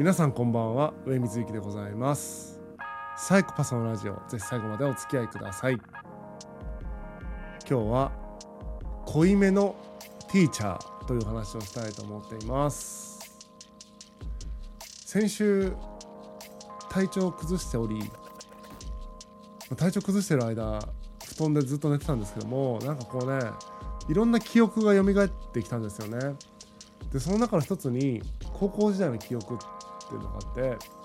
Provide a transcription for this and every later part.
皆さんこんばんは上水幸でございます。サイコパスのラジオぜひ最後までお付き合いください。今日は濃いめのティーチャーという話をしたいと思っています。先週体調を崩しており体調崩してる間布団でずっと寝てたんですけどもなんかこうねいろんな記憶が蘇ってきたんですよね。でその中の一つに高校時代の記憶っていうのがあって。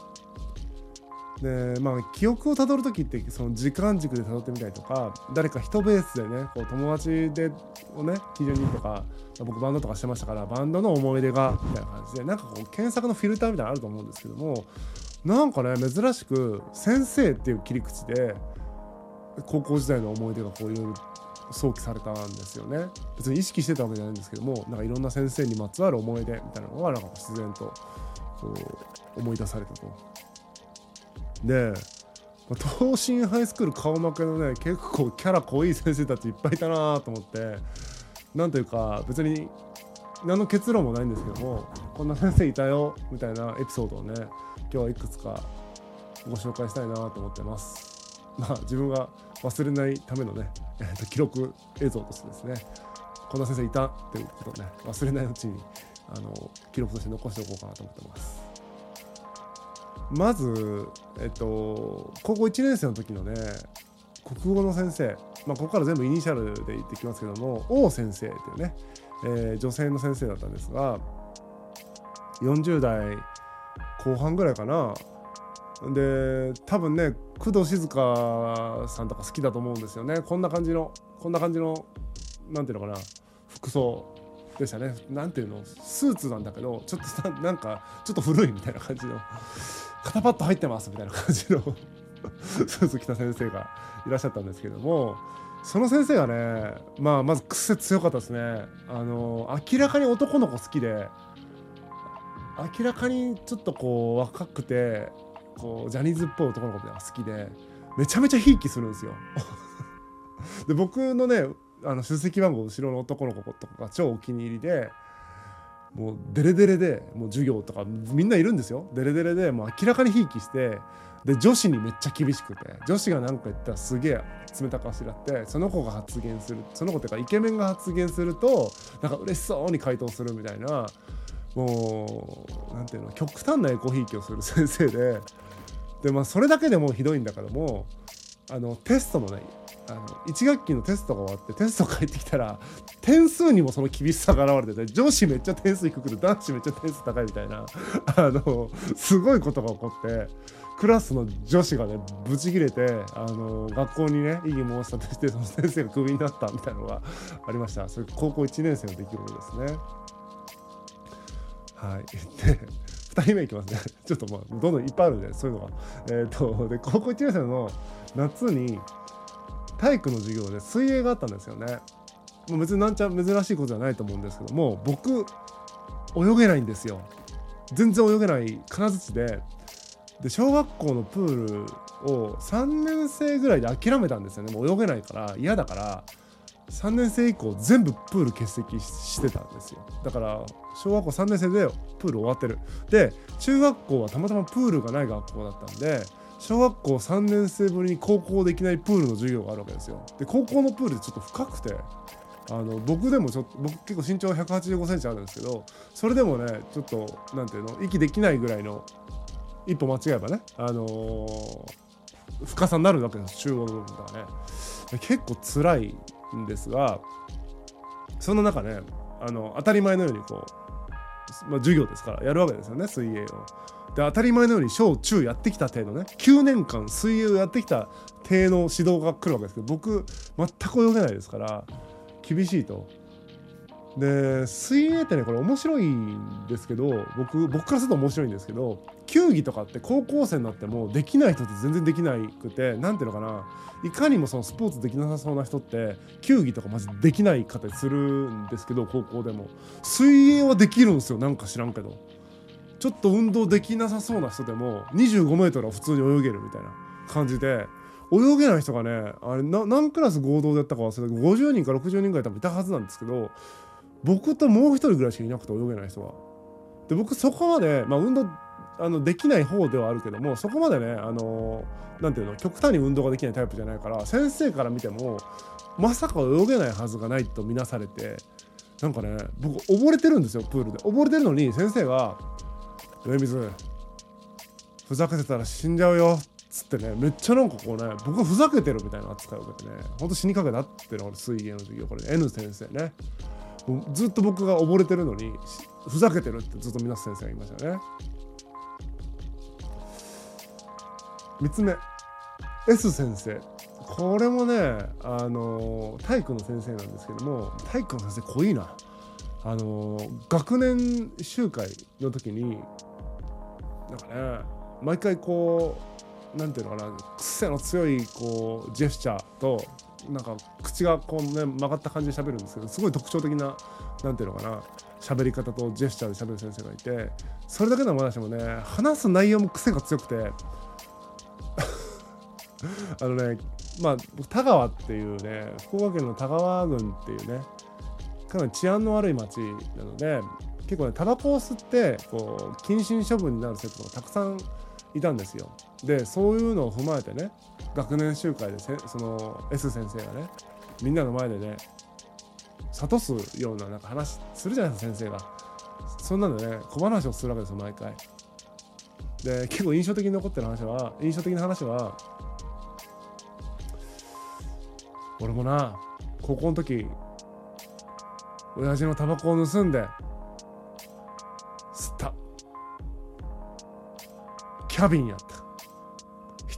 でまあ記憶をたどる時ってその時間軸でたどってみたりとか誰か人ベースでねこう友達でをね基準にとか僕バンドとかしてましたからバンドの思い出がみたいな感じでなんかこう検索のフィルターみたいなのあると思うんですけどもなんかね珍しく「先生」っていう切り口で高校時代の思い出がこういろいろ想起されたんですよね。別に意識してたわけじゃないんですけどもなんかいろんな先生にまつわる思い出みたいなのがなんか自然とこう思い出されたと。で、まあ、東進ハイスクール顔負けのね結構キャラ濃い先生たちいっぱいいたなと思ってなんというか別に何の結論もないんですけどもこんな先生いたよみたいなエピソードをね今日はいくつかご紹介したいなと思ってます。まあ自分が忘れないためのね、えー、と記録映像としてですねこんな先生いたっていうことをね忘れないうちにあの記録として残しておこうかなと思ってます。まず、えっと、高校1年生の時のね国語の先生、まあ、ここから全部イニシャルで言ってきますけども王先生というね、えー、女性の先生だったんですが40代後半ぐらいかな。で多分ね工藤静香さんとか好きだと思うんですよね。こんな感じのこんな感じのなんていうのかな服装。でしたね。なんていうの？スーツなんだけどちょっとなんかちょっと古いみたいな感じの。肩パッド入ってますみたいな感じの。スーツ着た先生がいらっしゃったんですけども。その先生がねまあまず癖強かったですね。あの明らかに男の子好きで明らかにちょっとこう若くてこうジャニーズっぽい男の子が好きでめちゃめちゃひいきするんですよ。で僕のねあの出席番号後ろの男の子とかが超お気に入りでもうデレデレでもう授業とかみんないるんですよ。デレデレでもう明らかにひいきしてで女子にめっちゃ厳しくて女子が何か言ったらすげえ冷たくあしらってその子が発言するその子っていうかイケメンが発言するとなんか嬉しそうに回答するみたいなもう何ていうの極端なエコひいきをする先生ででまあそれだけでもひどいんだけどもあのテストのねあの1学期のテストが終わってテスト帰ってきたら点数にもその厳しさが現れてて女子めっちゃ点数低くて男子めっちゃ点数高いみたいなあのすごいことが起こってクラスの女子がねブチギレてあの学校にね異議申し立てしてその先生がクビになったみたいなのがありました。それ高校1年生の出来事ですね。はい。で2人目いきますね。ちょっとまあどんどんいっぱいあるんでそういうのが。えっ、とで高校1年生の夏に体育の授業で水泳があったんですよね。もう別になんちゃ珍しいことじゃないと思うんですけども僕泳げないんですよ。全然泳げない金槌で。で小学校のプールを3年生ぐらいで諦めたんですよね。もう泳げないから嫌だから。3年生以降全部プール欠席してたんですよ。だから小学校3年生でプール終わってる。で中学校はたまたまプールがない学校だったんで小学校3年生ぶりに高校できないプールの授業があるわけですよ。で高校のプールってちょっと深くてあの僕でもちょっと僕結構身長1 8 5センチあるんですけどそれでもねちょっと何ていうの息できないぐらいの一歩間違えばねあのー、深さになるわけです中央の部分がね。結構辛いんですがその中ねあの当たり前のようにこう、まあ、授業ですからやるわけですよね水泳を。で当たり前のように小中やってきた程度ね9年間水泳をやってきた程の指導が来るわけですけど僕全く泳げないですから厳しいと。で水泳ってねこれ面白いんですけど僕僕からすると面白いんですけど球技とかって高校生になってもできない人って全然できなくて何ていうのかないかにもそのスポーツできなさそうな人って球技とかマジできない方するんですけど高校でも。水泳はできるんですよなんか知らんけど。ちょっと運動できなさそうな人でも 25m は普通に泳げるみたいな感じで泳げない人がねあれ何クラス合同でやったか忘れたけど50人か60人ぐらい多分いたはずなんですけど僕ともう一人ぐらいしかいなくて泳げない人が。で僕そこまで、まあ、運動あのできない方ではあるけどもそこまでねあのなんていうの極端に運動ができないタイプじゃないから先生から見てもまさか泳げないはずがないと見なされてなんかね僕溺れてるんですよプールで溺れてるのに先生が「上水ふざけてたら死んじゃうよ」っつってねめっちゃなんかこうね僕がふざけてるみたいな扱いを受けてねほんと死にかけたってのが水泳の授業これ、ね、N 先生ねずっと僕が溺れてるのにふざけてるってずっと皆先生が言いましたね。3つ目。S 先生。これもねあの体育の先生なんですけども体育の先生濃いな。あの学年集会の時になんかね毎回こうなんていうのかな癖の強いこうジェスチャーとなんか口がこうね曲がった感じで喋るんですけどすごい特徴的ななんていうのかな喋り方とジェスチャーで喋る先生がいてそれだけの話もね話す内容も癖が強くて あのねまあ田川っていうね福岡県の田川郡っていうねかなり治安の悪い町なので結構ねタバコを吸ってこう謹慎処分になる生徒がたくさんいたんですよ。でそういうのを踏まえてね学年集会でその S 先生がねみんなの前でね諭すようななんか話するじゃないですか先生が。そんなんでね小話をするわけですよ毎回。で結構印象的に残ってる話は印象的な話は俺もな高校の時親父のタバコを盗んで吸った。キャビンやった。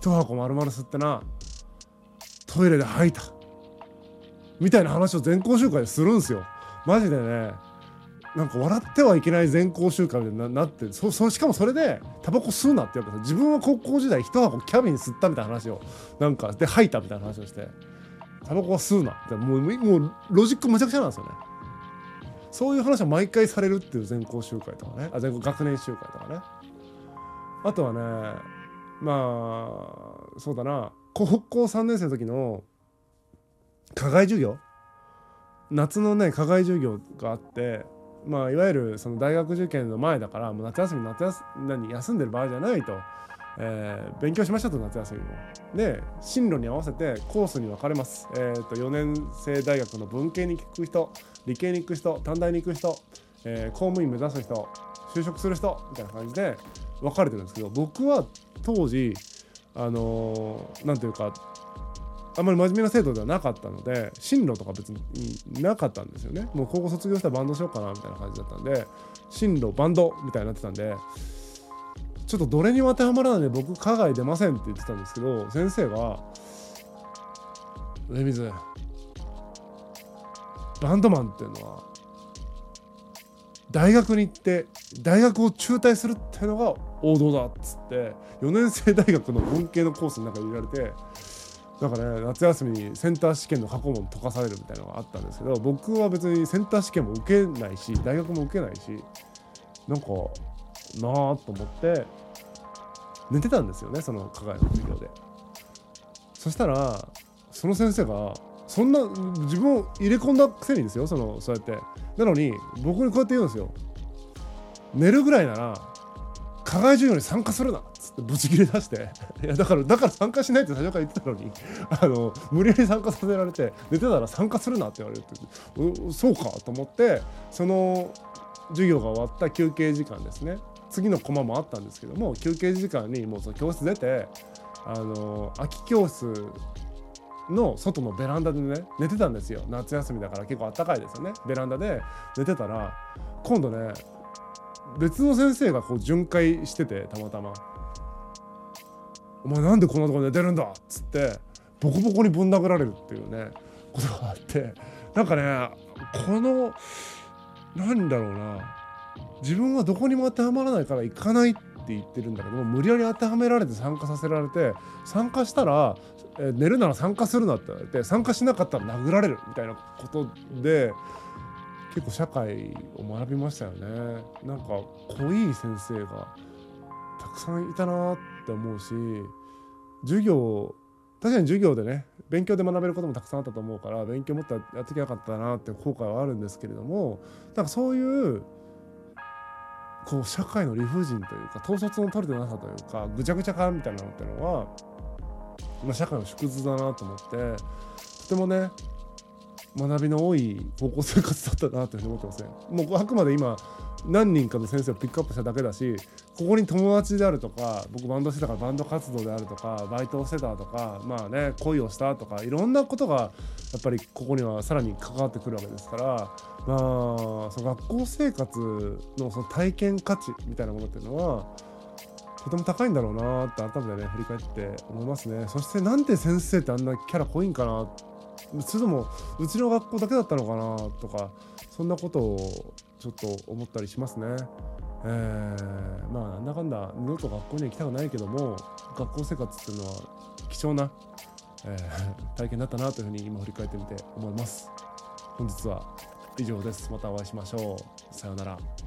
一箱丸々吸ってなトイレで吐いた。みたいな話を全校集会でするんですよ。マジでね。なんか笑ってはいけない全校集会でななってそそしかもそれでタバコ吸うなって言うから自分は高校時代一箱キャビン吸ったみたいな話をなんかで吐いたみたいな話をして。タバコは吸うなって。もうもうロジックむちゃくちゃなんですよね。そういう話は毎回されるっていう全校集会とかね。あ全校学年集会とかね。あとはねまあそうだな高校3年生の時の課外授業？夏のね課外授業があってまあいわゆるその大学受験の前だからもう夏休み夏休何休んでる場合じゃないとえー、勉強しましたと夏休みも。で進路に合わせてコースに分かれます。えーと、4年生大学の文系に行く人理系に行く人短大に行く人、えー、公務員目指す人就職する人みたいな感じで分かれてるんですけど僕は当時あの何、ー、ていうかあんまり真面目な生徒ではなかったので進路とか別になかったんですよね。もう高校卒業したらバンドしようかなみたいな感じだったんで進路バンドみたいになってたんでちょっとどれにも当てはまらないで僕課外出ませんって言ってたんですけど先生が「上水バンドマンっていうのは大学に行って大学を中退するっていうのが王道だ」っつって4年生大学の文系のコースの中に入れられてなんかね夏休みにセンター試験の過去問解かされるみたいなのがあったんですけど僕は別にセンター試験も受けないし大学も受けないしなんかなあと思って寝てたんですよねその課外の授業で。そしたらその先生がそんな自分を入れ込んだくせにですよそのそうやって。なのに僕にこうやって言うんですよ。寝るぐらいなら課外授業に参加するなっつってブチ切れ出して。いやだからだから参加しないって最初から言ってたのに あの無理やり参加させられて寝てたら参加するなって言われるってそうかと思ってその授業が終わった休憩時間ですね。次のコマもあったんですけども休憩時間にもうその教室出てあの空き教室の外のベランダでね寝てたんですよ。夏休みだから結構あったかいですよね。ベランダで寝てたら今度ね別の先生がこう巡回しててたまたま「お前なんでこんなとこ寝てるんだ」っつってボコボコにぶん殴られるっていうねことがあって。なんかねこの何だろうな。自分はどこにも当てはまらないから行かないって言ってるんだけど無理やり当てはめられて参加させられて参加したら、え寝るなら参加するなって言われて参加しなかったら殴られるみたいなことで結構社会を学びましたよね。なんか濃い先生がたくさんいたなって思うし授業確かに授業でね勉強で学べることもたくさんあったと思うから勉強もっとやってきなかったなって後悔はあるんですけれどもなんかそういうこう社会の理不尽というか統率の取れてなさというかぐちゃぐちゃ感みたいなのってのは、まあ、社会の縮図だなと思ってとてもね学びの多い高校生活だったなというふうに思ってますね。もうあくまで今何人かの先生をピックアップしただけだしここに友達であるとか僕バンドしてたからバンド活動であるとかバイトをしてたとかまあね恋をしたとかいろんなことがやっぱりここにはさらに関わってくるわけですからまあその学校生活のその体験価値みたいなものっていうのはとても高いんだろうなって改めてね振り返って思いますねそしてなんで先生ってあんなキャラ濃いんかなそれともうちの学校だけだったのかなとかそんなことをちょっと思ったりしますね。えー、まあなんだかんだ二度と学校には行きたくないけども学校生活っていうのは貴重な、えー、体験だったなというふうに今振り返ってみて思います。本日は以上です。またお会いしましょう。さようなら。